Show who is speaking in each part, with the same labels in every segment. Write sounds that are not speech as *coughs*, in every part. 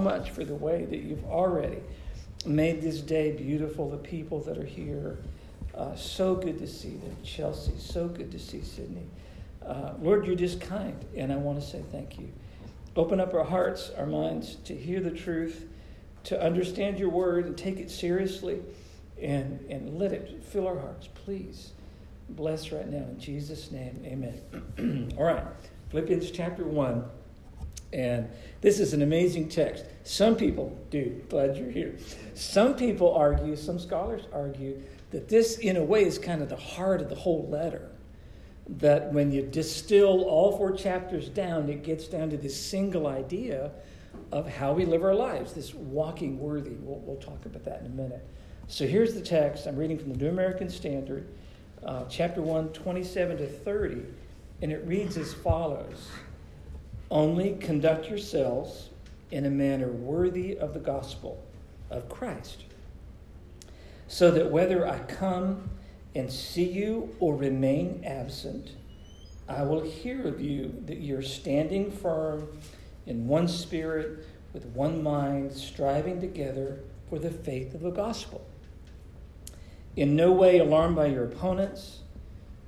Speaker 1: much for the way that you've already made this day beautiful, the people that are here. Uh, so good to see them. Chelsea, so good to see Sydney. Uh, Lord, you're just kind, and I want to say thank you. Open up our hearts, our minds to hear the truth, to understand your word and take it seriously, and, and let it fill our hearts, please. Bless right now in Jesus' name. Amen. *clears throat* All right, Philippians chapter 1. And this is an amazing text. Some people, dude, glad you're here. Some people argue, some scholars argue, that this, in a way, is kind of the heart of the whole letter. That when you distill all four chapters down, it gets down to this single idea of how we live our lives, this walking worthy. We'll, we'll talk about that in a minute. So here's the text. I'm reading from the New American Standard, uh, chapter 1, 27 to 30, and it reads as follows Only conduct yourselves in a manner worthy of the gospel of Christ so that whether I come and see you or remain absent, I will hear of you that you're standing firm in one spirit, with one mind, striving together for the faith of the gospel. In no way alarmed by your opponents,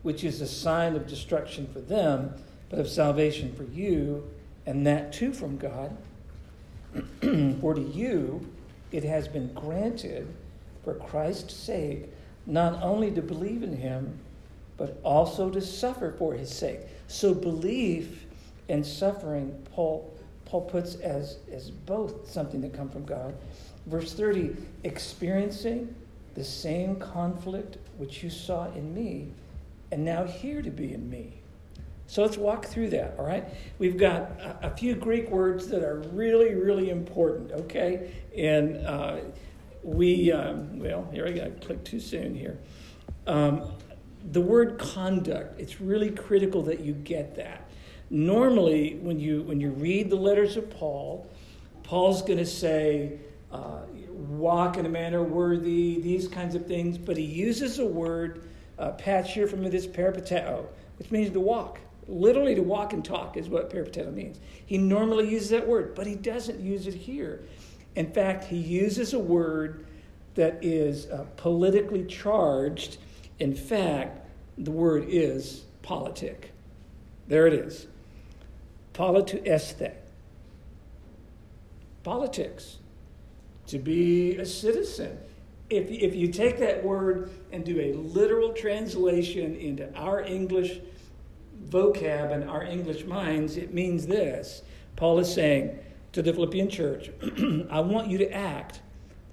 Speaker 1: which is a sign of destruction for them, but of salvation for you, and that too from God. *clears throat* for to you it has been granted for Christ's sake, not only to believe in him, but also to suffer for his sake. So belief and suffering, Paul, Paul puts as, as both something that come from God. Verse 30, experiencing the same conflict which you saw in me, and now hear to be in me. So let's walk through that, all right? We've got a, a few Greek words that are really, really important, okay? And uh, we, um, well, here I got click too soon here. Um, the word conduct, it's really critical that you get that. Normally, when you, when you read the letters of Paul, Paul's going to say, uh, walk in a manner worthy, these kinds of things, but he uses a word, uh, patch here from this peripateo, which means to walk. Literally, to walk and talk is what peripateo means. He normally uses that word, but he doesn't use it here. In fact, he uses a word that is uh, politically charged. In fact, the word is politic. There it is. politeuesthe. Politics. To be a citizen. If, if you take that word and do a literal translation into our English vocab and our English minds, it means this. Paul is saying, to the Philippian church *clears throat* I want you to act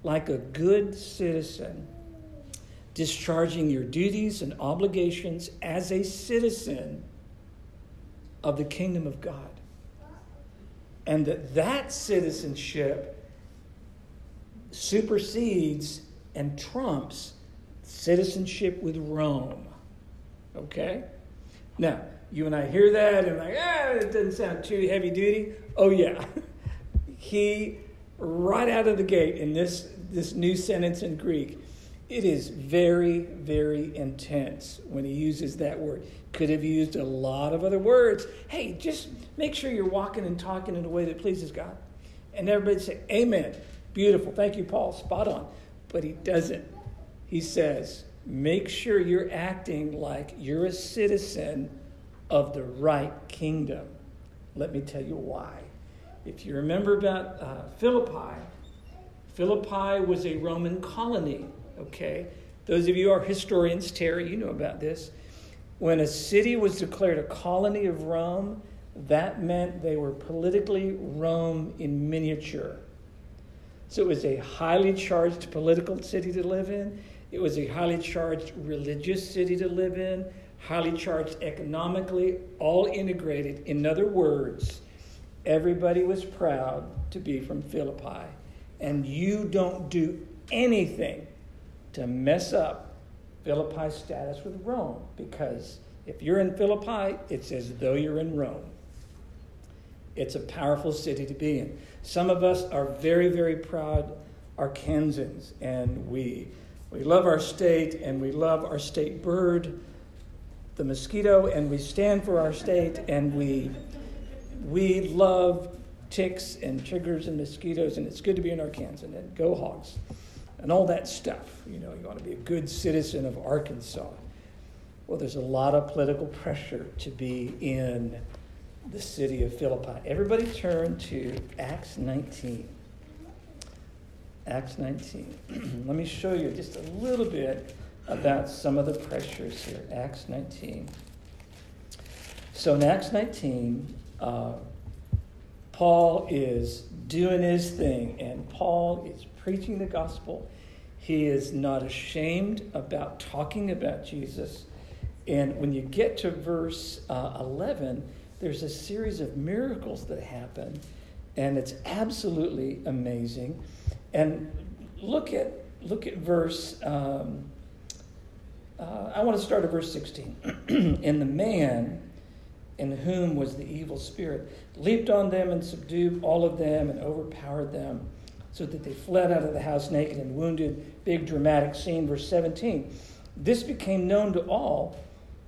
Speaker 1: like a good citizen, discharging your duties and obligations as a citizen of the kingdom of God. And that that citizenship supersedes and trumps citizenship with Rome. Okay? Now, you and I hear that and like, ah, it doesn't sound too heavy duty. Oh, yeah. *laughs* he right out of the gate in this this new sentence in Greek, it is very very intense when he uses that word. Could have used a lot of other words. Hey, just make sure you're walking and talking in a way that pleases God. And everybody say, Amen. Beautiful. Thank you, Paul. Spot on. But he doesn't. He says, make sure you're acting like you're a citizen of the right kingdom. Let me tell you why. If you remember about uh, Philippi, Philippi was a Roman colony, okay? Those of you who are historians, Terry, you know about this. When a city was declared a colony of Rome, that meant they were politically Rome in miniature. So it was a highly charged political city to live in. It was a highly charged religious city to live in, highly charged economically, all integrated. In other words, Everybody was proud to be from Philippi. And you don't do anything to mess up Philippi's status with Rome because if you're in Philippi, it's as though you're in Rome. It's a powerful city to be in. Some of us are very, very proud Arkansans, and we, we love our state and we love our state bird, the mosquito, and we stand for our state and we we love ticks and chiggers and mosquitoes, and it's good to be in Arkansas, and go hogs, and all that stuff. You know, you want to be a good citizen of Arkansas. Well, there's a lot of political pressure to be in the city of Philippi. Everybody turn to Acts 19. Acts 19. *clears throat* Let me show you just a little bit about some of the pressures here. Acts 19. So in Acts 19, uh, Paul is doing his thing, and Paul is preaching the gospel. He is not ashamed about talking about Jesus. And when you get to verse uh, 11, there's a series of miracles that happen, and it's absolutely amazing. And look at look at verse. Um, uh, I want to start at verse 16. *clears throat* and the man in whom was the evil spirit, leaped on them and subdued all of them and overpowered them, so that they fled out of the house naked and wounded. Big dramatic scene, verse 17. This became known to all,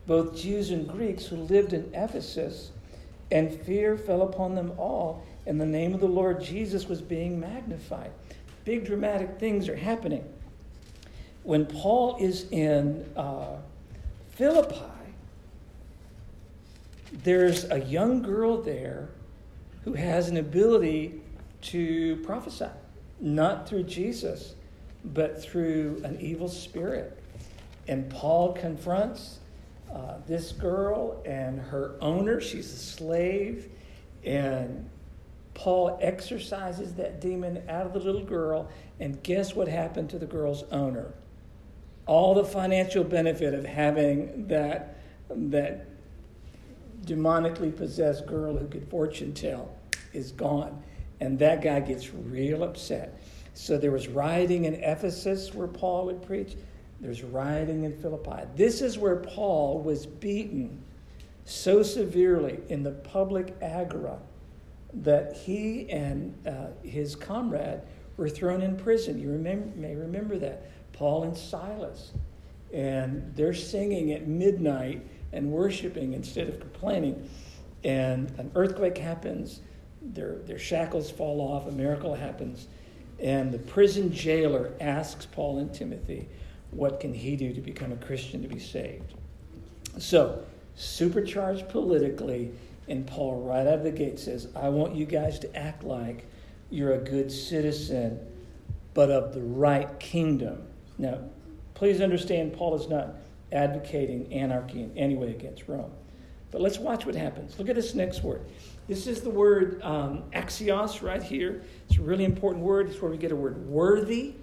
Speaker 1: both Jews and Greeks who lived in Ephesus, and fear fell upon them all, and the name of the Lord Jesus was being magnified. Big dramatic things are happening. When Paul is in uh, Philippi, there's a young girl there who has an ability to prophesy, not through Jesus, but through an evil spirit. And Paul confronts uh, this girl and her owner. She's a slave. And Paul exorcises that demon out of the little girl. And guess what happened to the girl's owner? All the financial benefit of having that, that demonically possessed girl who could fortune tell is gone. And that guy gets real upset. So there was rioting in Ephesus where Paul would preach. There's rioting in Philippi. This is where Paul was beaten so severely in the public agora that he and uh, his comrade were thrown in prison. You remember, may remember that. Paul and Silas. And they're singing at midnight and worshiping instead of complaining. And an earthquake happens, their, their shackles fall off, a miracle happens, and the prison jailer asks Paul and Timothy, What can he do to become a Christian to be saved? So, supercharged politically, and Paul, right out of the gate, says, I want you guys to act like you're a good citizen, but of the right kingdom. Now, please understand, Paul is not advocating anarchy in any way against Rome. But let's watch what happens. Look at this next word. This is the word um, axios right here. It's a really important word. It's where we get a word worthy,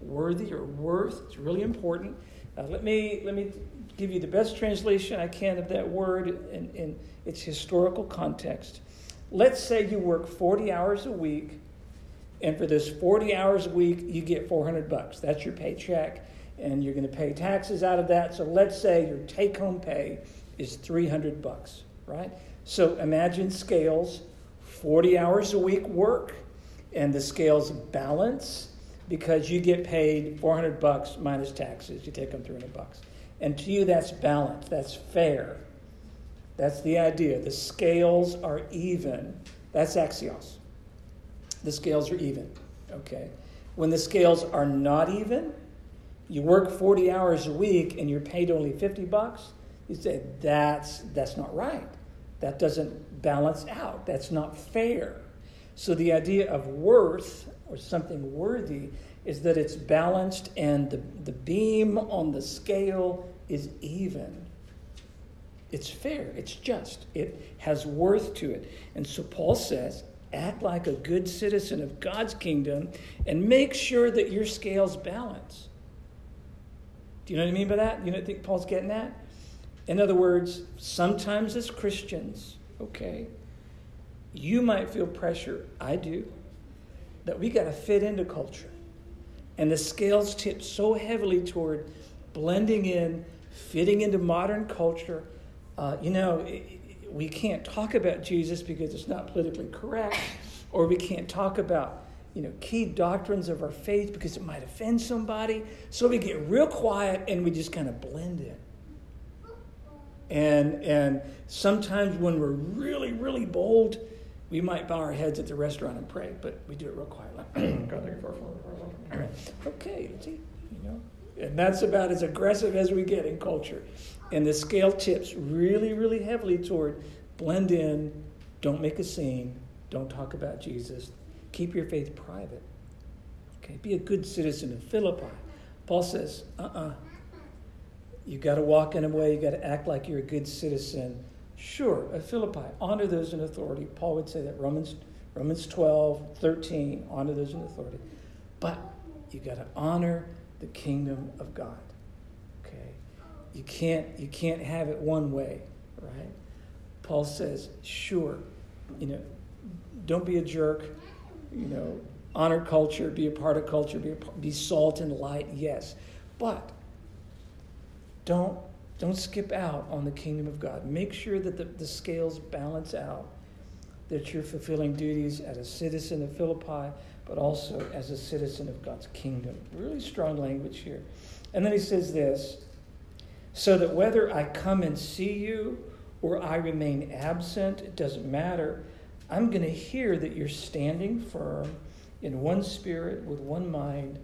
Speaker 1: worthy or worth. It's really important. Uh, let me let me give you the best translation I can of that word in, in its historical context. Let's say you work 40 hours a week, and for this 40 hours a week, you get 400 bucks. That's your paycheck and you're going to pay taxes out of that. So let's say your take home pay is 300 bucks, right? So imagine scales, 40 hours a week work, and the scales balance because you get paid 400 bucks minus taxes. You take home 300 bucks. And to you, that's balance, that's fair. That's the idea. The scales are even. That's axios. The scales are even, okay? When the scales are not even, you work 40 hours a week and you're paid only 50 bucks, you say, that's, that's not right. That doesn't balance out. That's not fair. So the idea of worth or something worthy is that it's balanced and the, the beam on the scale is even. It's fair, it's just, it has worth to it. And so Paul says, act like a good citizen of God's kingdom and make sure that your scales balance. Do you know what I mean by that? You I think Paul's getting at? In other words, sometimes as Christians, okay, you might feel pressure, I do, that we got to fit into culture. And the scales tip so heavily toward blending in, fitting into modern culture. Uh, you know, we can't talk about Jesus because it's not politically correct, or we can't talk about you know, key doctrines of our faith because it might offend somebody. So we get real quiet and we just kind of blend in. And, and sometimes when we're really, really bold, We might bow our heads at the restaurant and pray, but we do it real quietly. *clears throat* okay, see, you know, and that's about as aggressive as we get in culture. And the scale tips really, really heavily toward blend in, don't make a scene, don't talk about Jesus, keep your faith private. Okay, be a good citizen of Philippi. Paul says, uh uh-uh. uh You got to walk in a way, you got to act like you're a good citizen. Sure, of Philippi, honor those in authority. Paul would say that Romans, Romans 12, 13, honor those in authority. But you got to honor the kingdom of God. You can't, you can't have it one way, right? Paul says, sure, you know, don't be a jerk, you know, honor culture, be a part of culture, be, a, be salt and light, yes. But don't, don't skip out on the kingdom of God. Make sure that the, the scales balance out, that you're fulfilling duties as a citizen of Philippi, but also as a citizen of God's kingdom. Really strong language here. And then he says this so that whether I come and see you or I remain absent, it doesn't matter. I'm going to hear that you're standing firm in one spirit, with one mind,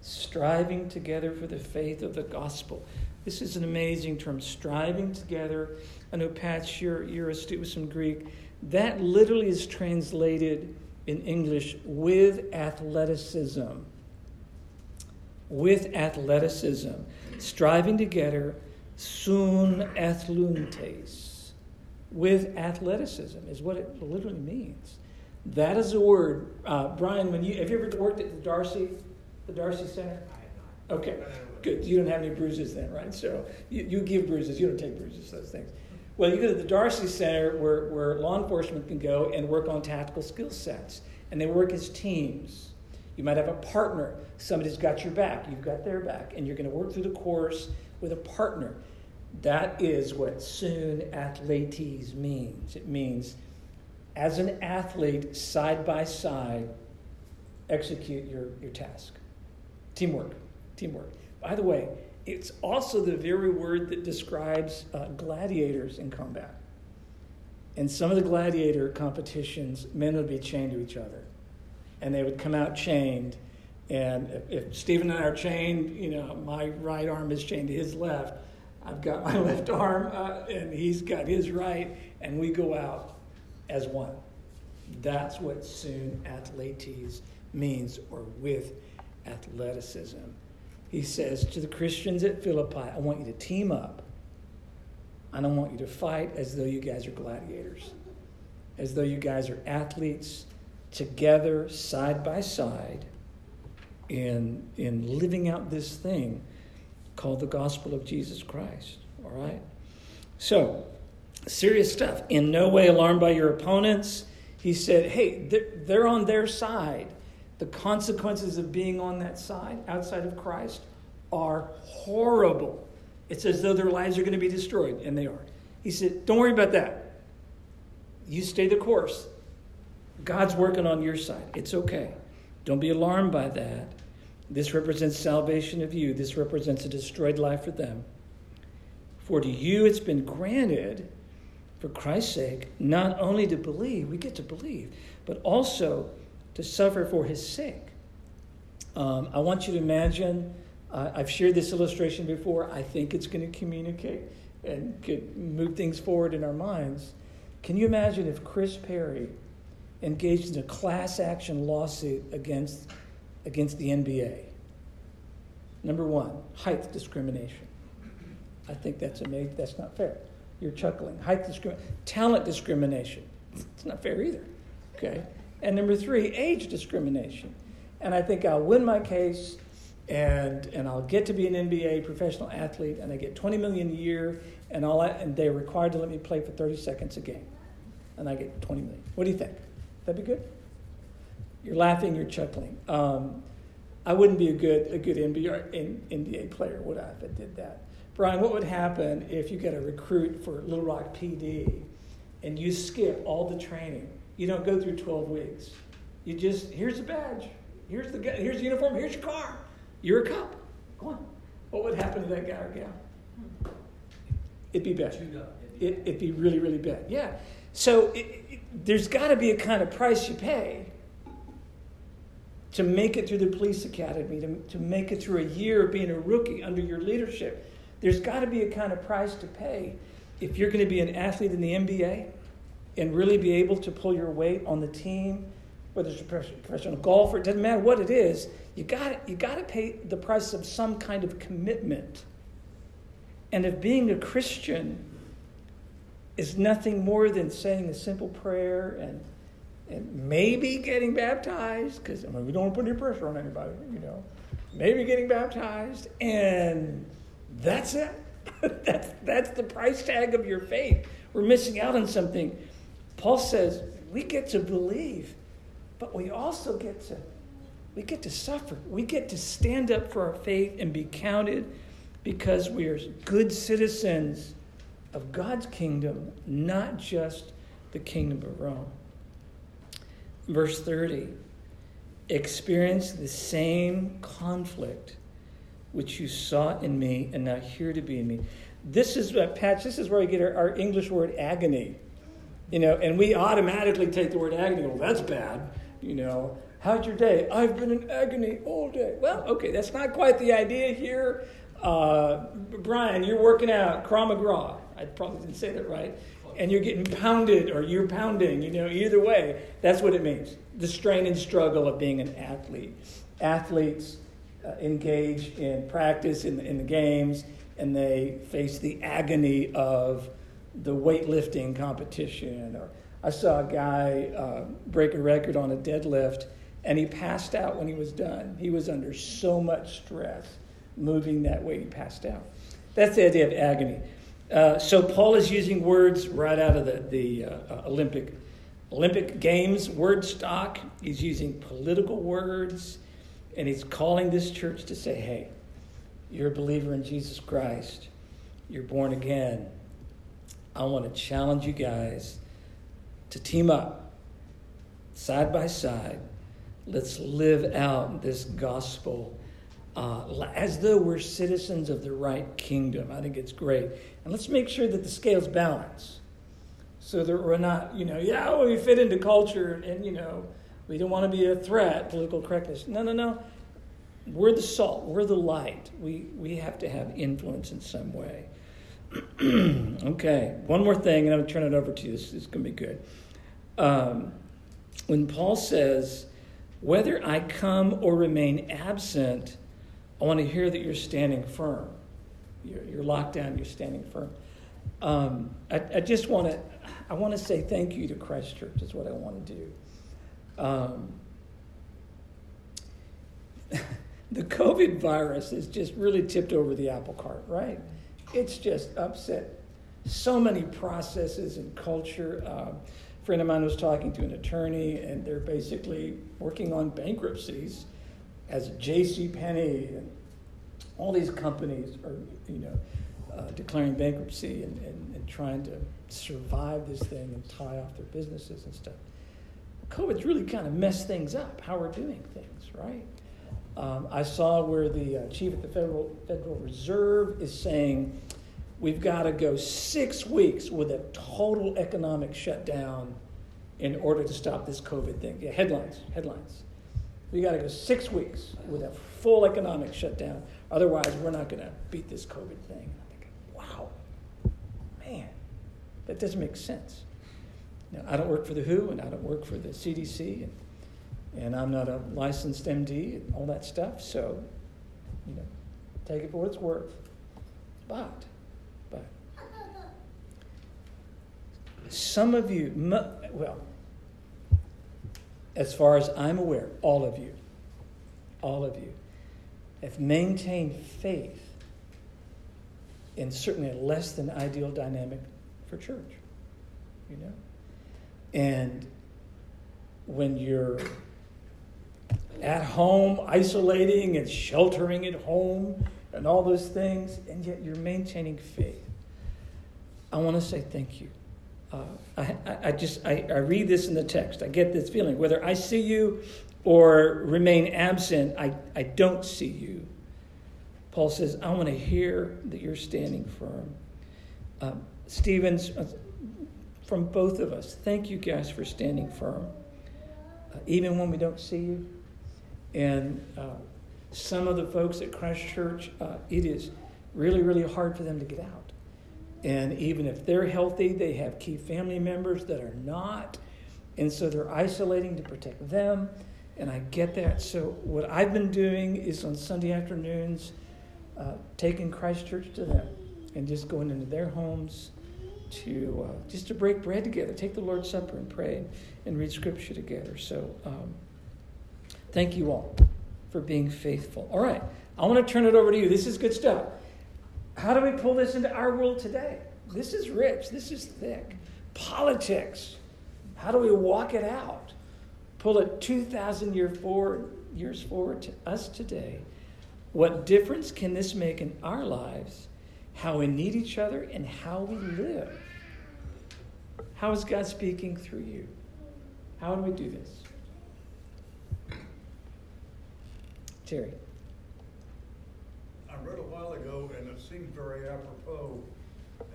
Speaker 1: striving together for the faith of the gospel. This is an amazing term, striving together. I know, Pat, you're, you're astute with some Greek. That literally is translated in English with athleticism. With athleticism. Striving together, sun athluntes. With athleticism is what it literally means. That is a word. Uh, Brian, when you have you ever worked at the Darcy, the Darcy Center? I have not. Okay, good. You don't have any bruises then, right? So you, you give bruises. You don't take bruises. Those things. Well, you go to the Darcy Center where, where law enforcement can go and work on tactical skill sets, and they work as teams. You might have a partner. Somebody's got your back. You've got their back, and you're going to work through the course with a partner. That is what sun athletes means. It means as an athlete, side by side, execute your, your task. Teamwork. Teamwork. By the way, it's also the very word that describes uh, gladiators in combat. In some of the gladiator competitions, men would be chained to each other, and they would come out chained. And if, if Stephen and I are chained, you know, my right arm is chained to his left. I've got *laughs* my left arm, uh, and he's got his right, and we go out as one. That's what sun athletes means, or with athleticism. He says to the Christians at Philippi, I want you to team up. I don't want you to fight as though you guys are gladiators, as though you guys are athletes together, side by side, in, in living out this thing called the gospel of Jesus Christ. All right? So, serious stuff. In no way alarmed by your opponents. He said, hey, they're, they're on their side. The consequences of being on that side, outside of Christ, are horrible. It's as though their lives are going to be destroyed, and they are. He said, don't worry about that. You stay the course. God's working on your side. It's okay. Don't be alarmed by that. This represents salvation of you. This represents a destroyed life for them. For to you it's been granted for Christ's sake, not only to believe, we get to believe, but also to suffer for his sake. Um, I want you to imagine, uh, I've shared this illustration before. I think it's going to communicate and could move things forward in our minds. Can you imagine if Chris Perry engaged in a class action lawsuit against, against the NBA? Number one, height discrimination. I think that's amazing. That's not fair. You're chuckling. Height discrimination, talent discrimination. It's not fair either. Okay. And number three, age discrimination. And I think I'll win my case and and I'll get to be an NBA professional athlete and I get 20 million a year and all that, and they're required to let me play for 30 seconds a game. And I get 20 million. What do you think? That'd be good? You're laughing, you're chuckling. Um, I wouldn't be a good a good NBA, NBA player, would I, if I did that? Brian, what would happen if you get a recruit for Little Rock PD and you skip all the training? You don't go through 12 weeks. You just, here's the badge, here's the, here's the uniform, here's your car. You're a cop. Go on. What would happen to that guy or gal? It'd be bad. It, it'd be really, really bad. Yeah. So it, it, there's got to be a kind of price you pay to make it through the police academy, to, to make it through a year of being a rookie under your leadership. There's got to be a kind of price to pay if you're going to be an athlete in the NBA and really be able to pull your weight on the team, whether it's a professional golfer, it doesn't matter what it is, you got you got to pay the price of some kind of commitment. And if being a Christian is nothing more than saying a simple prayer and and maybe getting baptized, because I mean, we don't want to put any pressure on anybody, you know. Maybe getting baptized, and that's it. *laughs* that's, that's the price tag of your faith. We're missing out on something. Paul says we get to believe, but we also get to we get to suffer. We get to stand up for our faith and be counted because we are good citizens of God's kingdom, not just the kingdom of Rome. Verse 30 experience the same conflict which you saw in me and now hear to be in me. This is what, Patch, this is where we get our, our English word agony. You know, and we automatically take the word agony. Well, that's bad. You know, how's your day? I've been in agony all day. Well, okay, that's not quite the idea here. Uh, Brian, you're working out, Krav. I probably didn't say that right. And you're getting pounded or you're pounding, you know, either way, that's what it means. The strain and struggle of being an athlete. Athletes uh, engage in practice in the, in the games and they face the agony of the weightlifting competition. Or I saw a guy uh, break a record on a deadlift and he passed out when he was done. He was under so much stress moving that weight, he passed out. That's the idea of agony. Uh, so Paul is using words right out of the, the uh, uh Olympic Olympic Games word stock. He's using political words. And he's calling this church to say, hey, you're a believer in Jesus Christ, you're born again. I want to challenge you guys to team up side by side. Let's live out this gospel uh, as though we're citizens of the right kingdom. I think it's great. And let's make sure that the scales balance so that we're not, you know, yeah, we fit into culture and, you know, we don't want to be a threat, political correctness. No, no, no. We're the salt, we're the light. We, we have to have influence in some way. *clears throat* okay, one more thing, and I'm going to turn it over to you. This, this is going to be good. Um, when Paul says, whether I come or remain absent, I want to hear that you're standing firm. You're, you're locked down, you're standing firm. Um, I, I, just want to, I want to say thank you to Christ Church, is what I want to do. Um, *laughs* the COVID virus has just really tipped over the apple cart, right? It's just upset so many processes and culture. Uh, a friend of mine was talking to an attorney, and they're basically working on bankruptcies as J.C. Penney and all these companies are, you know, uh, declaring bankruptcy and, and, and trying to survive this thing and tie off their businesses and stuff. COVID's really kind of messed things up, how we're doing things, right? Um, I saw where the uh, chief at the Federal, Federal Reserve is saying we've got to go six weeks with a total economic shutdown in order to stop this COVID thing. Yeah, headlines, headlines. We got to go six weeks with a full economic shutdown. Otherwise, we're not going to beat this COVID thing. I'm thinking, wow, man, that doesn't make sense. Now, I don't work for the WHO and I don't work for the CDC. And, and I'm not a licensed MD and all that stuff. So, you know, take it for what it's worth. But, but, some of you, well, as far as I'm aware, all of you, all of you, have maintained faith in certainly a less than ideal dynamic for church, you know? And when you're at home, isolating and sheltering at home, and all those things, and yet you're maintaining faith. I want to say thank you. Uh, I, I, just I, I read this in the text. I get this feeling. Whether I see you or remain absent, I, I don't see you. Paul says, I want to hear that you're standing firm. Um, Stevens, uh, from both of us, thank you guys for standing firm, uh, even when we don't see you. And uh, some of the folks at Christ Church, it is really, really hard for them to get out. And even if they're healthy, they have key family members that are not. And so they're isolating to protect them. And I get that. So, what I've been doing is on Sunday afternoons, uh, taking Christ Church to them and just going into their homes to uh, just to break bread together, take the Lord's Supper and pray and read Scripture together. So, um, thank you all for being faithful. All right, I want to turn it over to you. This is good stuff. How do we pull this into our world today? This is rich. This is thick. Politics. How do we walk it out? Pull it 2,000 year forward, years forward to us today. What difference can this make in our lives? How we need each other and how we live? How is God speaking through you? How do we do this? Terry.
Speaker 2: Read a while ago, and it seemed very apropos,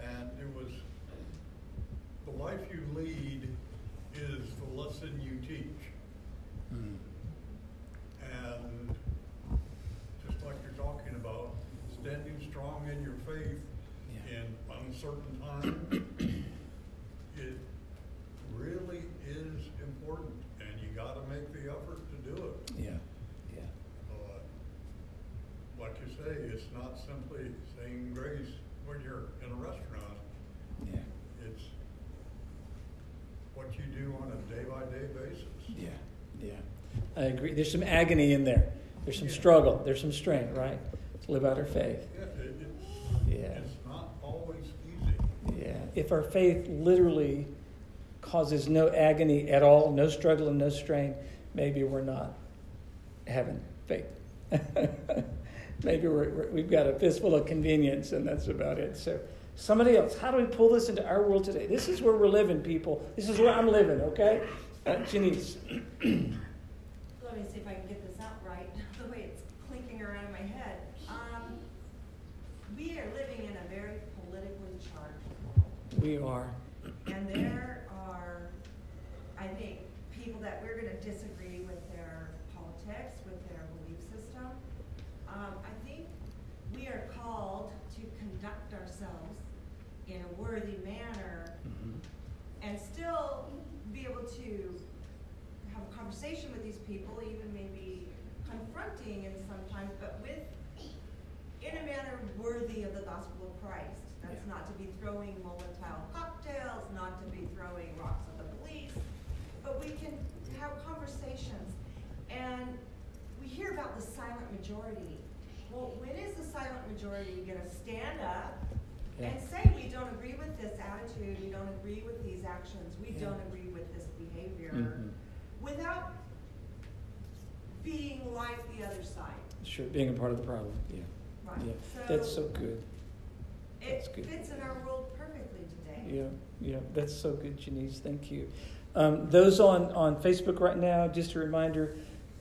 Speaker 2: and it was the life you lead is the lesson you teach. Mm. And just like you're talking about, standing strong in your faith yeah. in uncertain times, it really is important, and you got to make the effort to do it.
Speaker 1: Yeah
Speaker 2: like you say, it's not simply saying grace when you're in a restaurant.
Speaker 1: Yeah.
Speaker 2: It's what you do on a day by day basis.
Speaker 1: Yeah, yeah. I agree. There's some agony in there. There's some yeah. struggle. There's some strain, right? To live out our faith.
Speaker 2: Yeah, it, it's, yeah. It's not always easy.
Speaker 1: Yeah. If our faith literally causes no agony at all, no struggle and no strain, maybe we're not having faith. *laughs* maybe we're, we have got a fistful of convenience and that's about it. So, somebody else, how do we pull this into our world today? This is where we're living, people. This is where I'm living, okay? Uh, Janice.
Speaker 3: Let me see if I can get this out right, *laughs* the way it's clinking around in my head. Um, we are living in a very politically charged world.
Speaker 1: We are.
Speaker 3: And there are, I think, people that we're going to disagree with their politics, with their belief system. Um, I think we are called to conduct ourselves in a worthy manner mm-hmm. and still be able to have a conversation with these people, even maybe confronting in sometimes, but with in a manner worthy of the gospel of Christ. That's yeah. not to be throwing Molotov cocktails, not to be throwing rocks at the police, but we can have conversations. And we hear about the silent majority. Well, when is the silent majority going to stand up yeah. and say, we don't agree with this attitude, we don't agree with these actions, we yeah. don't agree with this behavior, mm-hmm. Without being like the other side?
Speaker 1: Sure, being a part of the problem, yeah.
Speaker 3: Right.
Speaker 1: Yeah.
Speaker 3: So
Speaker 1: that's so good.
Speaker 3: That's it good. fits in our world perfectly today.
Speaker 1: Yeah, yeah, that's so good, Janice. Thank you. Um, those on, on Facebook right now, just a reminder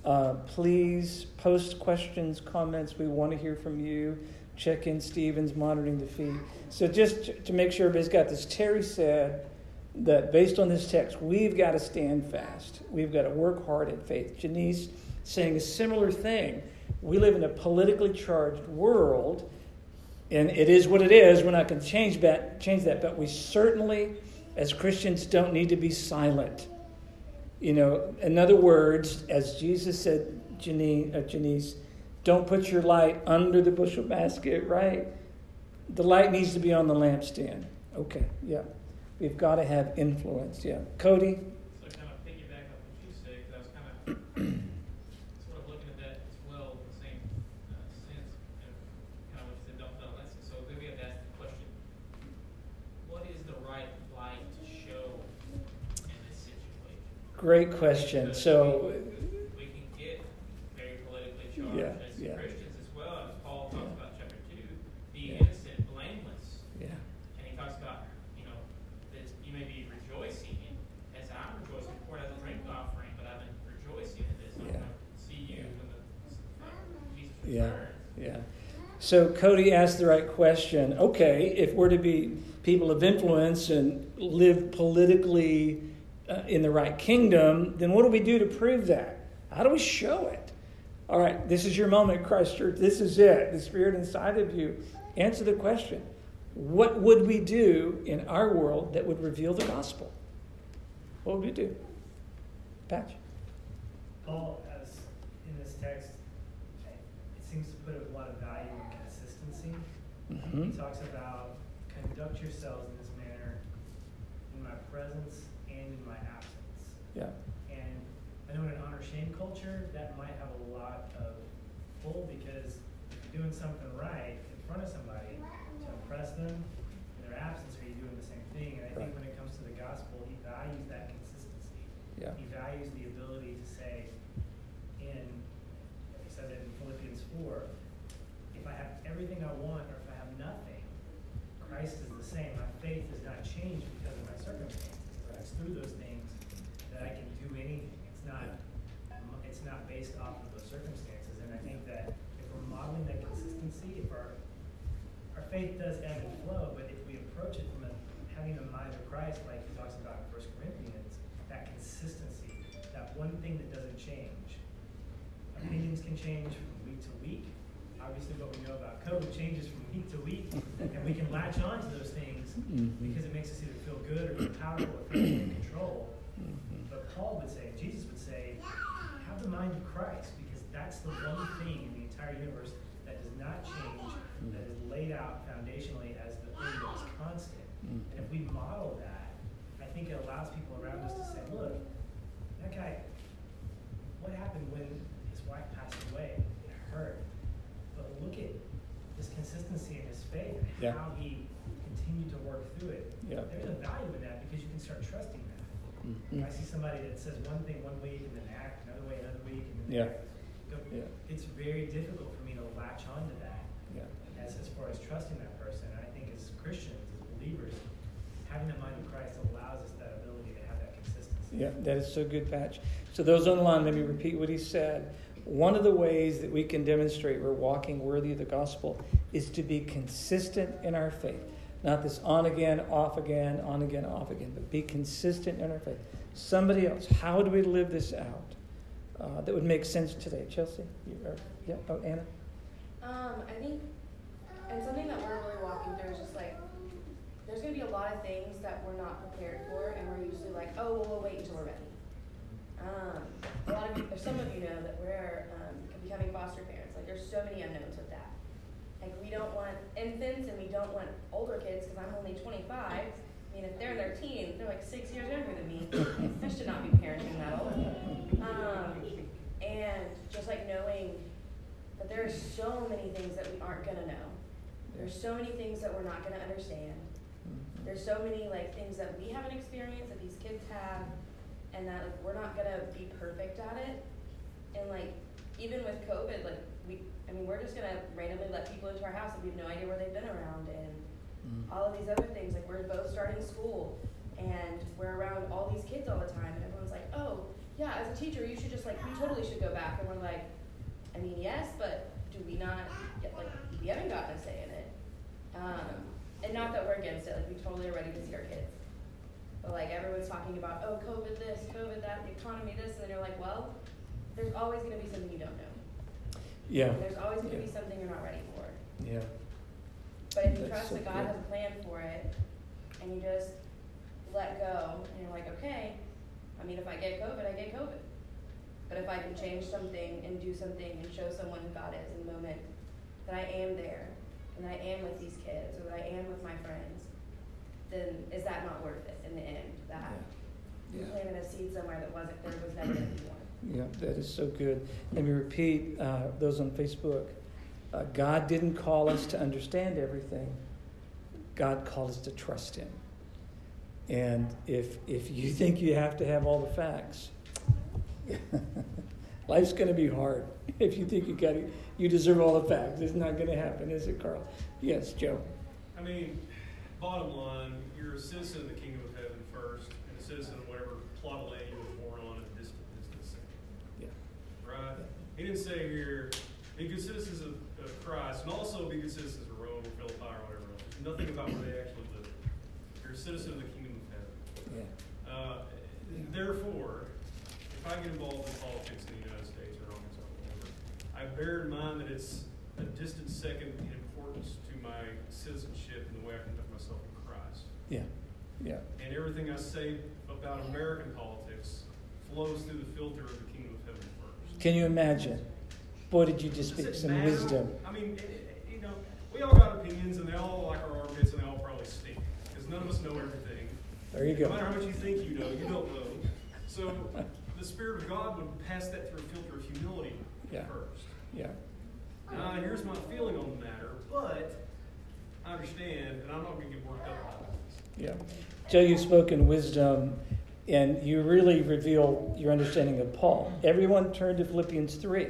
Speaker 1: uh, please post questions, comments. We want to hear from you. Check in Stephen's monitoring the feed. So, just to make sure everybody's got this, Terry said that based on this text, we've got to stand fast. We've got to work hard at faith. Janice saying a similar thing. We live in a politically charged world, and it is what it is. We're not going to change that, change that, but we certainly, as Christians, don't need to be silent. You know, in other words, as Jesus said, Janice, uh, Janice, don't put your light under the bushel basket, right? The light needs to be on the lampstand. Okay, yeah. We've got to have influence, yeah. Cody?
Speaker 4: So kind of piggyback on what you said, because I was kind of *clears throat* sort of looking at that as well in the same uh, sense. So maybe I'd ask the question What is the right light to show in this situation?
Speaker 1: Great question. So
Speaker 4: we can get very politically charged yeah, as yeah. Christians as well. As Paul talks about chapter two, be yeah. innocent, blameless.
Speaker 1: Yeah.
Speaker 4: And he talks about, you know, that you may be rejoicing in, as I'm rejoicing, pour out the drink offering, but I've been rejoicing in this. I'm yeah. going to see you when the Jesus
Speaker 1: Yeah. Yeah. So Cody asked the right question. Okay, if we're to be people of influence and live politically uh, in the right kingdom, then what do we do to prove that? How do we show it? All right, this is your moment, Christ Church. This is it. The Spirit inside of you. Answer the question What would we do in our world that would reveal the gospel? What would we do? Patch?
Speaker 5: Paul, as in this text, seems to put a lot of value in consistency.
Speaker 1: Mm-hmm.
Speaker 5: He talks about conduct yourselves in this manner in my presence and in my absence.
Speaker 1: Yeah.
Speaker 5: And I know in an honor shame culture, that might have a lot of pull because if you're doing something right in front of somebody to impress them in their absence, are you doing the same thing? And I think when it comes to the gospel, he values that consistency.
Speaker 1: Yeah.
Speaker 5: He values the ability to say, in, he said it in 4, if I have everything I want or if I have nothing, Christ is the same. My faith does not change because of my circumstances. It's through those things that I can do anything. It's not, it's not based off of those circumstances. And I think that if we're modeling that consistency, if our, our faith does ebb and flow, but if we approach it from a, having the mind of Christ, like he talks about in First Corinthians, that consistency, that one thing that doesn't change. Opinions can change from week to week. Obviously, what we know about COVID changes from week to week, and we can latch on to those things
Speaker 1: Mhm.
Speaker 5: because it makes us either feel good or feel powerful or feel in control.
Speaker 1: Mhm.
Speaker 5: But Paul would say, Jesus would say, have the mind of Christ because that's the one thing in the entire universe that does not change, that is laid out foundationally as the thing that is constant. And if we model that, I think it allows people around us to say, look, that guy, what happened when wife passed away? It hurt. But look at his consistency in his faith and
Speaker 1: Yeah.
Speaker 5: how he continued to work through it.
Speaker 1: Yeah.
Speaker 5: There's a value in that because you can start trusting that.
Speaker 1: Mhm.
Speaker 5: If I see somebody that says one thing one week and then act another way another week and then
Speaker 1: Yeah.
Speaker 5: act,
Speaker 1: Yeah.
Speaker 5: it's very difficult for me to latch onto that
Speaker 1: Yeah.
Speaker 5: as, as far as trusting that person. And I think as Christians, as believers, having the mind of Christ allows us that ability to have that consistency.
Speaker 1: Yeah, that is so good, Patch. So those online, let me repeat what he said. One of the ways that we can demonstrate we're walking worthy of the gospel is to be consistent in our faith. Not this on again, off again, on again, off again, but be consistent in our faith. Somebody else, how do we live this out? Uh, that would make sense today. Chelsea? You are, yeah, oh, Anna?
Speaker 6: Um, I think, and something that we're really walking through is just like, there's gonna be a lot of things that we're not prepared for, and we're usually like, oh, well, we'll wait until we're ready. Um, a lot of you, some of you know that we're um, becoming foster parents. Like, there's so many unknowns with that. Like, we don't want infants, and we don't want older kids because I'm only 25. I mean, if they're in their teens, they're like six years younger than me. I should not be parenting that old. Um, and just like knowing that there are so many things that we aren't gonna know. There's so many things that we're not gonna understand.
Speaker 1: Mhm.
Speaker 6: There's so many like things that we haven't experienced that these kids have, and that like we're not gonna be perfect at it. And like even with COVID, like we, I mean, we're just gonna randomly let people into our house and we have no idea where they've been around, and
Speaker 1: Mhm.
Speaker 6: all of these other things. Like we're both starting school, and we're around all these kids all the time, and everyone's like, "Oh, yeah, as a teacher, you should just like we totally should go back." And we're like, "I mean, yes, but do we not? Get, like we haven't gotten a say in it." Um, and not that we're against it. Like we totally are ready to see our kids. But like everyone's talking about, "Oh, COVID this, COVID that, the economy this," and then you're like, "Well, there's always going to be something you don't know.
Speaker 1: Yeah.
Speaker 6: There's always going to
Speaker 1: Yeah.
Speaker 6: be something you're not ready for."
Speaker 1: Yeah.
Speaker 6: But if you
Speaker 1: That's
Speaker 6: trust
Speaker 1: so
Speaker 6: that God
Speaker 1: good.
Speaker 6: has a plan for it, and you just let go, and you're like, okay, I mean, if I get COVID, I get COVID. But if I can change something and do something and show someone who God is in the moment, that I am there, and that I am with these kids, or that I am with my friends, then is that not worth it in the end? That you
Speaker 1: Yeah.
Speaker 6: planted a seed somewhere that wasn't, there was never going to be one.
Speaker 1: Yeah, that is so good. Let me repeat uh, those on Facebook. Uh, God didn't call us to understand everything. God called us to trust Him. And if if you *laughs* think you have to have all the facts, *laughs* life's going to be hard. *laughs* If you think you got you deserve all the facts, it's not going to happen, is it, Carl? Yes, Joe.
Speaker 7: I mean, bottom line, you're a citizen of the kingdom of heaven first, and a citizen of whatever plot of land you were born on at this second.
Speaker 1: Yeah.
Speaker 7: Right? He didn't say here, be good citizens of, of Christ, and also be good citizens of Rome or Philippi or whatever else. There's nothing about where they actually live. You're a citizen of the kingdom of heaven.
Speaker 1: Yeah.
Speaker 7: Uh, therefore, if I get involved in politics in the United States or on or whatever, I bear in mind that it's a distant second in importance to my citizenship and the way I conduct myself in Christ.
Speaker 1: Yeah. Yeah.
Speaker 7: And everything I say about American politics flows through the filter of the kingdom of heaven first.
Speaker 1: Can you imagine? Boy, did you just speak some
Speaker 7: matter?
Speaker 1: wisdom.
Speaker 7: I mean, it, you know, we all got opinions, and they all like our armpits, and they all probably stink because none of us know everything.
Speaker 1: There you go.
Speaker 7: No matter how much you think you know, you don't know. So the Spirit of God would pass that through a filter of humility
Speaker 1: Yeah.
Speaker 7: first.
Speaker 1: Yeah.
Speaker 7: Uh, here's my feeling on the matter, but I understand, and I'm not going to get worked up about this.
Speaker 1: Yeah. Joe, you've spoken wisdom and you really reveal your understanding of Paul. Everyone turn to Philippians 3.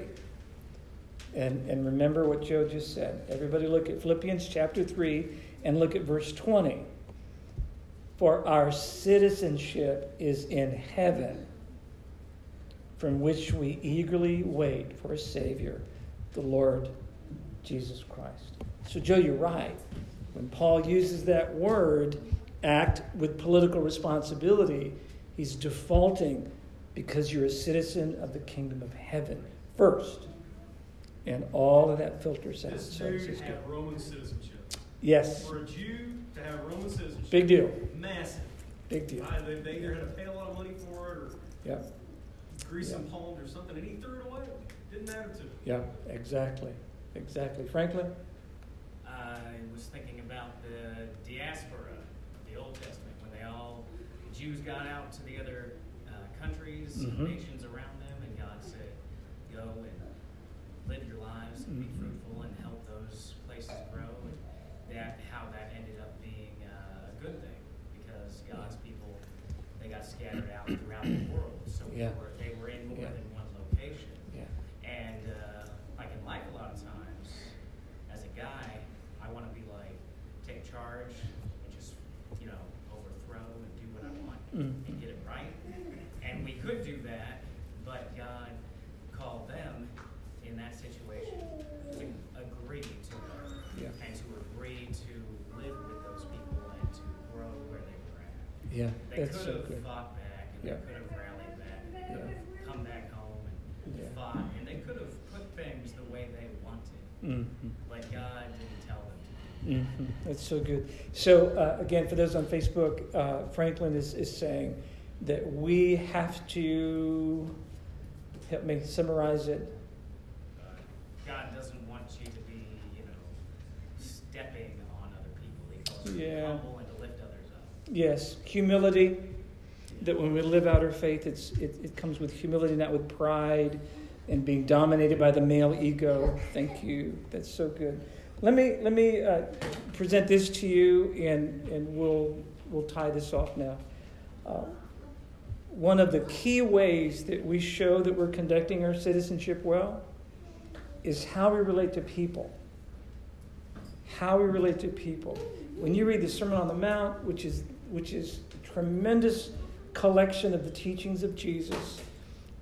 Speaker 1: And, and remember what Joe just said. Everybody look at Philippians chapter 3 and look at verse 20. For our citizenship is in heaven, from which we eagerly wait for a Savior, the Lord Jesus Christ. So, Joe, you're right. When Paul uses that word, act with political responsibility, he's defaulting because you're a citizen of the kingdom of heaven first. And all of that filters out.
Speaker 7: This
Speaker 1: So this
Speaker 7: dude
Speaker 1: is good.
Speaker 7: had Roman citizenship.
Speaker 1: Yes,
Speaker 7: For a Jew to have Roman citizenship,
Speaker 1: big deal.
Speaker 7: massive.
Speaker 1: Big deal.
Speaker 7: Uh, they, they either had to pay a lot of money for it or
Speaker 1: Yeah,
Speaker 7: grease some palms or something, and he threw it away. Didn't matter to him.
Speaker 1: yeah, exactly. Exactly. Franklin?
Speaker 8: I was thinking about the diaspora of the Old Testament, when they all, the Jews got out to the other uh, countries,
Speaker 1: Mhm.
Speaker 8: nations around them, and God said, go and live your lives and be
Speaker 1: Mhm.
Speaker 8: fruitful and help those places grow. And that, how that ended up being uh, a good thing, because God's people, they got scattered out throughout the world. So
Speaker 1: Yeah.
Speaker 8: were, they were in more
Speaker 1: Yeah.
Speaker 8: than one location.
Speaker 1: Yeah.
Speaker 8: And uh, like in life, a lot of times, as a guy, I want to be like take charge and just you know overthrow and do what I want
Speaker 1: Mhm.
Speaker 8: and get it right. And we could do that, but God called them in that situation to agree to it
Speaker 1: Yeah.
Speaker 8: and to agree to live with those people and to grow where they were at.
Speaker 1: Yeah,
Speaker 8: They
Speaker 1: that's
Speaker 8: could
Speaker 1: so
Speaker 8: have
Speaker 1: good.
Speaker 8: fought back and
Speaker 1: Yeah.
Speaker 8: they could have rallied back and they
Speaker 1: Yeah.
Speaker 8: could have come back home and
Speaker 1: Yeah.
Speaker 8: fought and they could have put things the way they wanted,
Speaker 1: Mhm.
Speaker 8: but God didn't tell them to.
Speaker 1: Mhm. That's so good. So, uh, again, for those on Facebook, uh, Franklin is, is saying that we have to help me summarize it.
Speaker 8: Uh, God doesn't want you to be, you know, stepping on other people. He calls you to be
Speaker 1: Yeah.
Speaker 8: humble and to lift others up.
Speaker 1: Yes, humility. That when we live out our faith, it's, it, it comes with humility, not with pride and being dominated by the male ego. Thank you. That's so good. Let me let me uh, present this to you, and and we'll we'll tie this off now. Uh, one of the key ways that we show that we're conducting our citizenship well is how we relate to people how we relate to people. When you read the Sermon on the Mount, which is which is tremendous collection of the teachings of Jesus,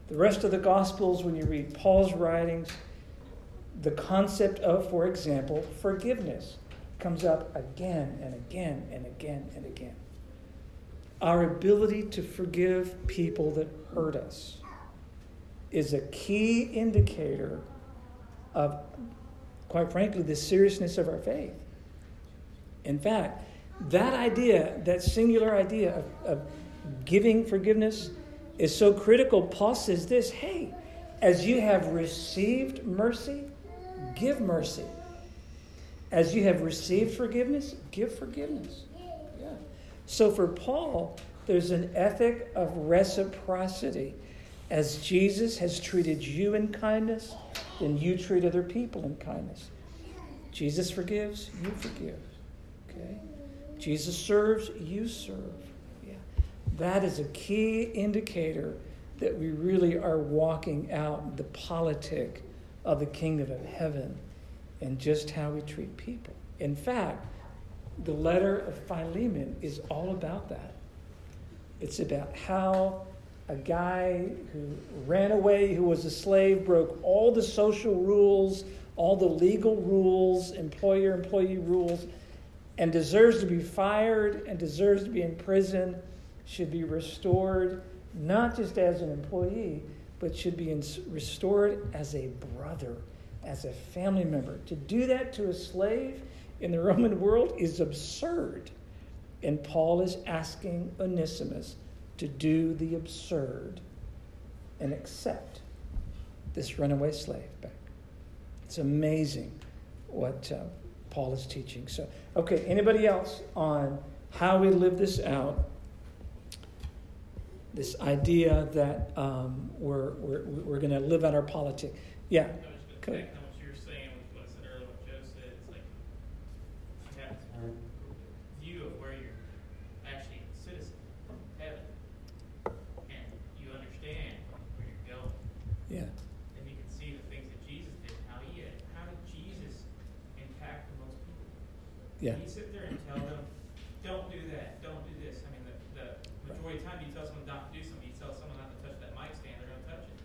Speaker 1: the rest of the Gospels, when you read Paul's writings, the concept of, for example, forgiveness comes up again and again and again and again. Our ability to forgive people that hurt us is a key indicator of quite frankly, the seriousness of our faith. In fact, that idea, that singular idea of, of giving forgiveness, is so critical. Paul says this hey, as you have received mercy, give mercy. As you have received forgiveness, give forgiveness. Yeah. So for Paul, there's an ethic of reciprocity. As Jesus has treated you in kindness, then you treat other people in kindness. Jesus forgives, you forgive. Okay? Jesus serves, you serve. Yeah. That is a key indicator that we really are walking out the politic of the kingdom of heaven and just how we treat people. In fact, the letter of Philemon is all about that. It's about how a guy who ran away, who was a slave, broke all the social rules, all the legal rules, employer employee rules, and deserves to be fired and deserves to be in prison, should be restored, not just as an employee, but should be restored as a brother, as a family member. To do that to a slave in the Roman world is absurd. And Paul is asking Onesimus to do the absurd and accept this runaway slave back. It's amazing what uh, Paul is teaching. So, okay, anybody else on how we live this out? This idea that um, we're, we're, we're going to live out our politics. Yeah.
Speaker 4: Go ahead. what you're saying, what I said earlier, what Joe said, it's like you have view of where you're actually a citizen heaven, and you understand where you're going.
Speaker 1: Yeah.
Speaker 4: Then you can see the things that Jesus did, how he how did Jesus impact the most people?
Speaker 1: Yeah.
Speaker 4: He sit there and tell them, don't do that, don't do this. I mean, the, the majority of the time you tell someone not to do something, you tell someone not to touch that mic stand, they're going to touch it.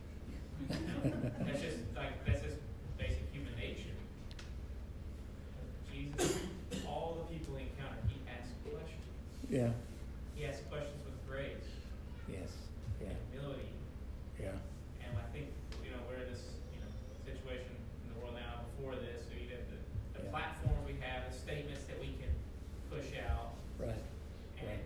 Speaker 4: *laughs* That's just like that's just basic human nature. Jesus, all the people he encountered, he asked questions.
Speaker 1: Yeah.
Speaker 4: He asked questions with grace.
Speaker 1: Yes. Yeah.
Speaker 4: And humility.
Speaker 1: Yeah.
Speaker 4: And I think you know we're in this you know situation in the world now. Before this, so you have the, the
Speaker 1: Yeah.
Speaker 4: platforms we have, the statements that we can push out,
Speaker 1: Right.
Speaker 4: and
Speaker 1: Right.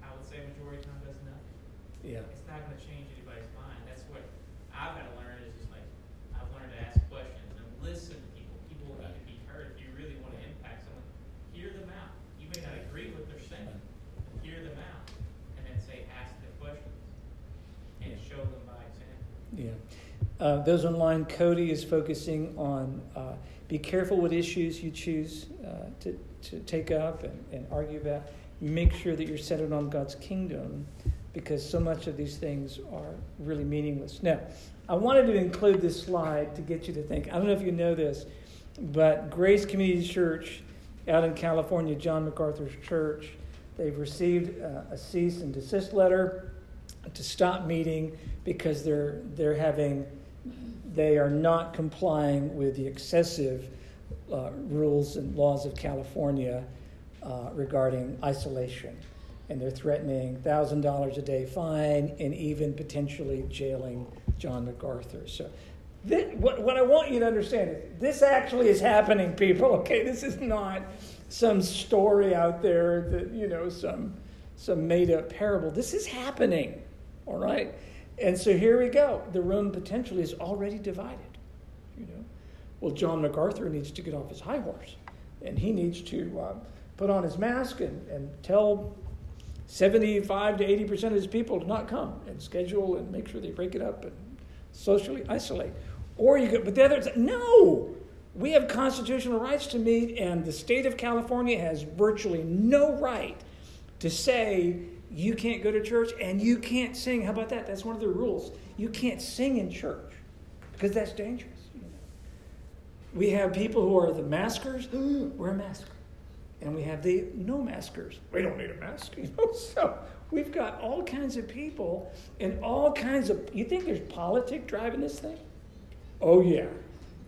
Speaker 4: I would say majority of the time does nothing.
Speaker 1: Yeah.
Speaker 4: It's not going to change anybody's mind. That's what I've got to learn is just like I've learned to ask questions and listen to people. People need to be heard. If you really want to impact someone, hear them out. You may not agree with what they're saying, but hear them out, and then say ask the questions and
Speaker 1: Yeah.
Speaker 4: show them by example.
Speaker 1: Yeah. Uh, those online, Cody is focusing on uh, be careful what issues you choose uh, to, to take up and, and argue about. Make sure that you're centered on God's kingdom because so much of these things are really meaningless. Now, I wanted to include this slide to get you to think. I don't know if you know this, but Grace Community Church out in California, John MacArthur's church, they've received uh, a cease and desist letter to stop meeting because they're they're having they are not complying with the excessive uh, rules and laws of California uh, regarding isolation, and they're threatening thousand dollars a day fine and even potentially jailing John MacArthur. So. This, what, what I want you to understand is this actually is happening, people. Okay, this is not some story out there that you know some some made up parable. This is happening. All right? And so here we go. The room potentially is already divided. You know, well, John MacArthur needs to get off his high horse, and he needs to uh, put on his mask and, and tell 75 to 80 percent of his people to not come and schedule and make sure they break it up and socially isolate. Or you could, but the other, no, we have constitutional rights to meet, and the state of California has virtually no right to say you can't go to church and you can't sing. How about that? That's one of the rules. You can't sing in church because that's dangerous. We have people who are the maskers, *gasps* wear a mask. And we have the no maskers. We don't need a mask, *laughs* you know. So we've got all kinds of people and all kinds of you think there's politics driving this thing? Oh yeah.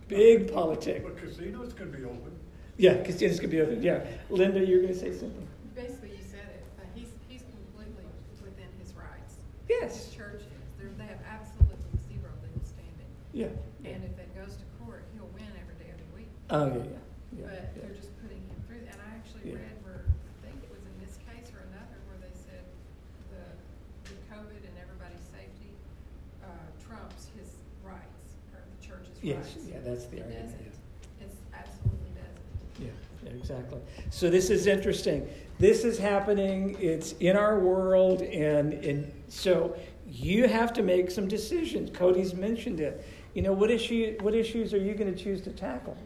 Speaker 1: Big politics.
Speaker 2: But casinos could be open.
Speaker 1: Yeah, casinos could be open. Yeah. Linda, you're gonna say something.
Speaker 9: Basically, you said it, uh, he's, he's completely within his rights.
Speaker 1: Yes.
Speaker 9: His church is, They're, they have absolutely zero legal standing.
Speaker 1: Yeah.
Speaker 9: And if it goes to court, he'll win every day of the week.
Speaker 1: Oh yeah, yeah. yeah,
Speaker 9: But
Speaker 1: yeah.
Speaker 9: they're just putting him through, and I actually
Speaker 1: Yeah.
Speaker 9: read where, I think it was in this case or another, where they said the, the COVID and everybody's safety, uh, trumps his rights, or the church's
Speaker 1: Yes,
Speaker 9: rights.
Speaker 1: yeah, that's the
Speaker 9: It
Speaker 1: argument,
Speaker 9: doesn't. It's absolutely doesn't.
Speaker 1: Yeah, yeah, exactly. So this is interesting. This is happening. It's in our world, and and so you have to make some decisions. Cody's mentioned it. You know, what issue? What issues are you going to choose to tackle?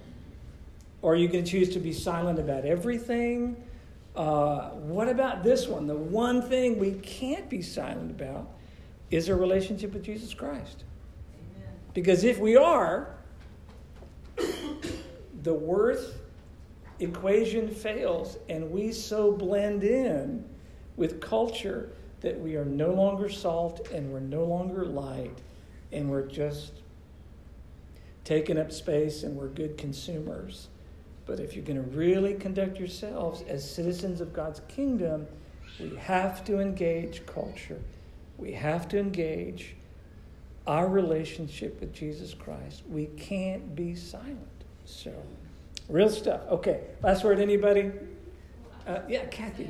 Speaker 1: Or are you going to choose to be silent about everything? Uh, what about this one? The one thing we can't be silent about is our relationship with Jesus Christ.
Speaker 3: Amen.
Speaker 1: Because if we are, *coughs* the worth equation fails and we so blend in with culture that we are no longer salt and we're no longer light and we're just taking up space and we're good consumers. But if you're going to really conduct yourselves as citizens of God's kingdom, we have to engage culture. We have to engage our relationship with Jesus Christ. We can't be silent. So, real stuff. Okay, last word, anybody? Uh, yeah, Kathy.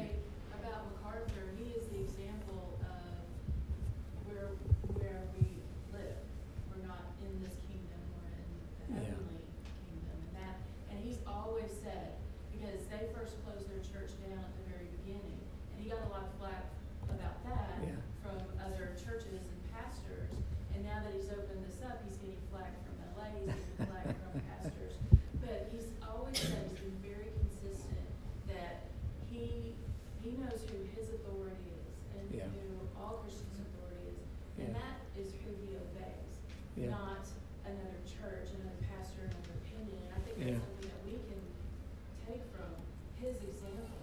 Speaker 10: About MacArthur, he is the example of where, where we live. We're not in this kingdom, we're in the
Speaker 1: Yeah.
Speaker 10: heavenly kingdom. And that, and he's always said, because they first closed their church down at the very beginning, and he got a lot of flack about that
Speaker 1: Yeah.
Speaker 10: from other churches and pastors. And now that he's opened this up, he's getting flack from LA, he's getting flack from pastors. But he's always said, he's been very consistent, that he, he knows who his authority is and
Speaker 1: Yeah.
Speaker 10: who all Christians' authority is. And
Speaker 1: Yeah.
Speaker 10: that is who he obeys,
Speaker 1: Yeah.
Speaker 10: not another church, another pastor, another opinion. And I think
Speaker 1: Yeah.
Speaker 10: that's something that we can take from his example.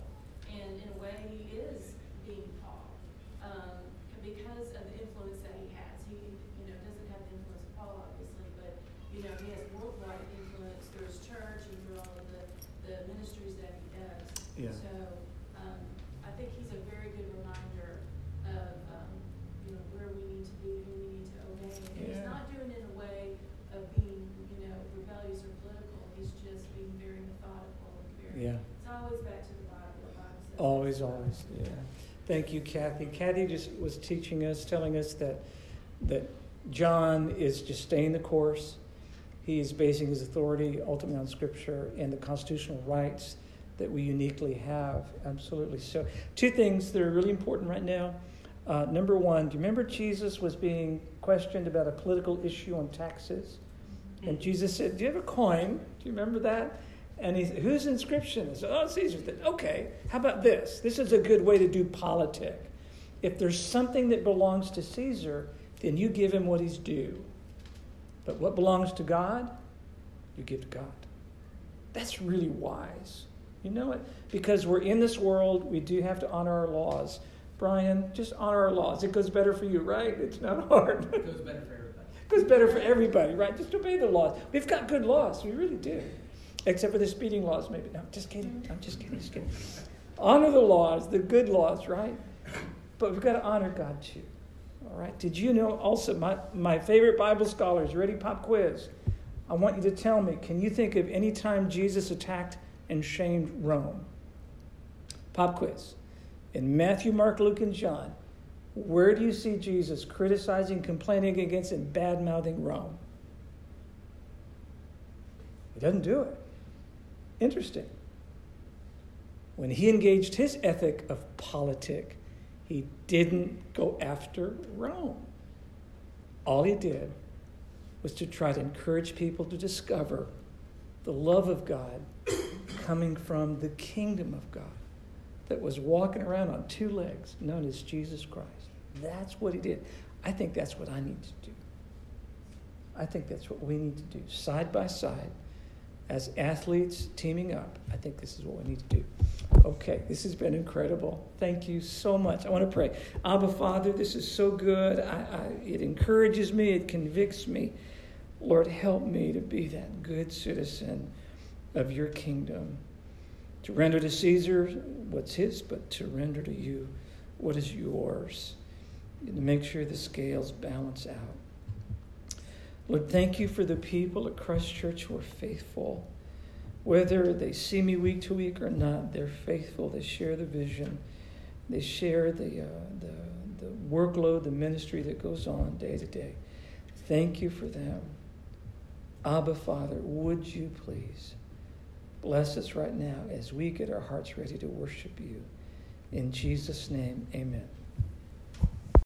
Speaker 10: And in a way, he is being Paul, um, because of the influence that he has. He, you know, doesn't have the influence of Paul, obviously, but, you know, he has worldwide influence through his church and through all of the, the ministries that he does.
Speaker 1: Yeah.
Speaker 10: So, um, I think he's a very good reminder of, um, you know, where we need to be, who we need to obey. And he's
Speaker 1: Yeah.
Speaker 10: not doing it in a way of being, you know, rebellious or political. He's just being very methodical and very,
Speaker 1: Yeah.
Speaker 10: it's always back to the Bible. The Bible says.
Speaker 1: Always,
Speaker 10: this.
Speaker 1: always, yeah. Thank you, Kathy. Kathy just was teaching us, telling us that that John is just staying the course. He is basing his authority ultimately on Scripture and the constitutional rights that we uniquely have. Absolutely. So, two things that are really important right now. Uh, number one, do you remember Jesus was being questioned about a political issue on taxes? And Jesus said, Do you have a coin? Do you remember that? And he said, Whose inscription is it? Oh, Caesar's. Okay, how about this? This is a good way to do politic. If there's something that belongs to Caesar, then you give him what he's due. But what belongs to God, you give to God. That's really wise. You know it? Because we're in this world, we do have to honor our laws. Brian, just honor our laws. It goes better for you, right? It's not hard.
Speaker 8: It goes better for everybody.
Speaker 1: It *laughs* goes better for everybody, right? Just obey the laws. We've got good laws, we really do. Except for the speeding laws, maybe. No, just kidding. Mm-hmm. I'm just kidding. Just kidding. Honor the laws, the good laws, right? But we've got to honor God too. All right. Did you know also my, my favorite Bible scholars? Ready? Pop quiz. I want you to tell me. Can you think of any time Jesus attacked and shamed Rome? Pop quiz. In Matthew, Mark, Luke, and John, where do you see Jesus criticizing, complaining against, and bad mouthing Rome? He doesn't do it. Interesting. When he engaged his ethic of politic, he didn't go after Rome. All he did was to try to encourage people to discover the love of God coming from the kingdom of God that was walking around on two legs, known as Jesus Christ. That's what he did. I think that's what I need to do. I think that's what we need to do, side by side, as athletes teaming up. I think this is what we need to do. Okay, this has been incredible. Thank you so much. I want to pray. Abba, Father, this is so good. I, I, it encourages me, it convicts me. Lord, help me to be that good citizen of your kingdom. To render to Caesar what's his, but to render to you what is yours. And to make sure the scales balance out. Lord, thank you for the people at Christ Church who are faithful. Whether they see me week to week or not, they're faithful. They share the vision. They share the, uh, the, the workload, the ministry that goes on day to day. Thank you for them. Abba, Father, would you please bless us right now as we get our hearts ready to worship you. In Jesus' name, amen.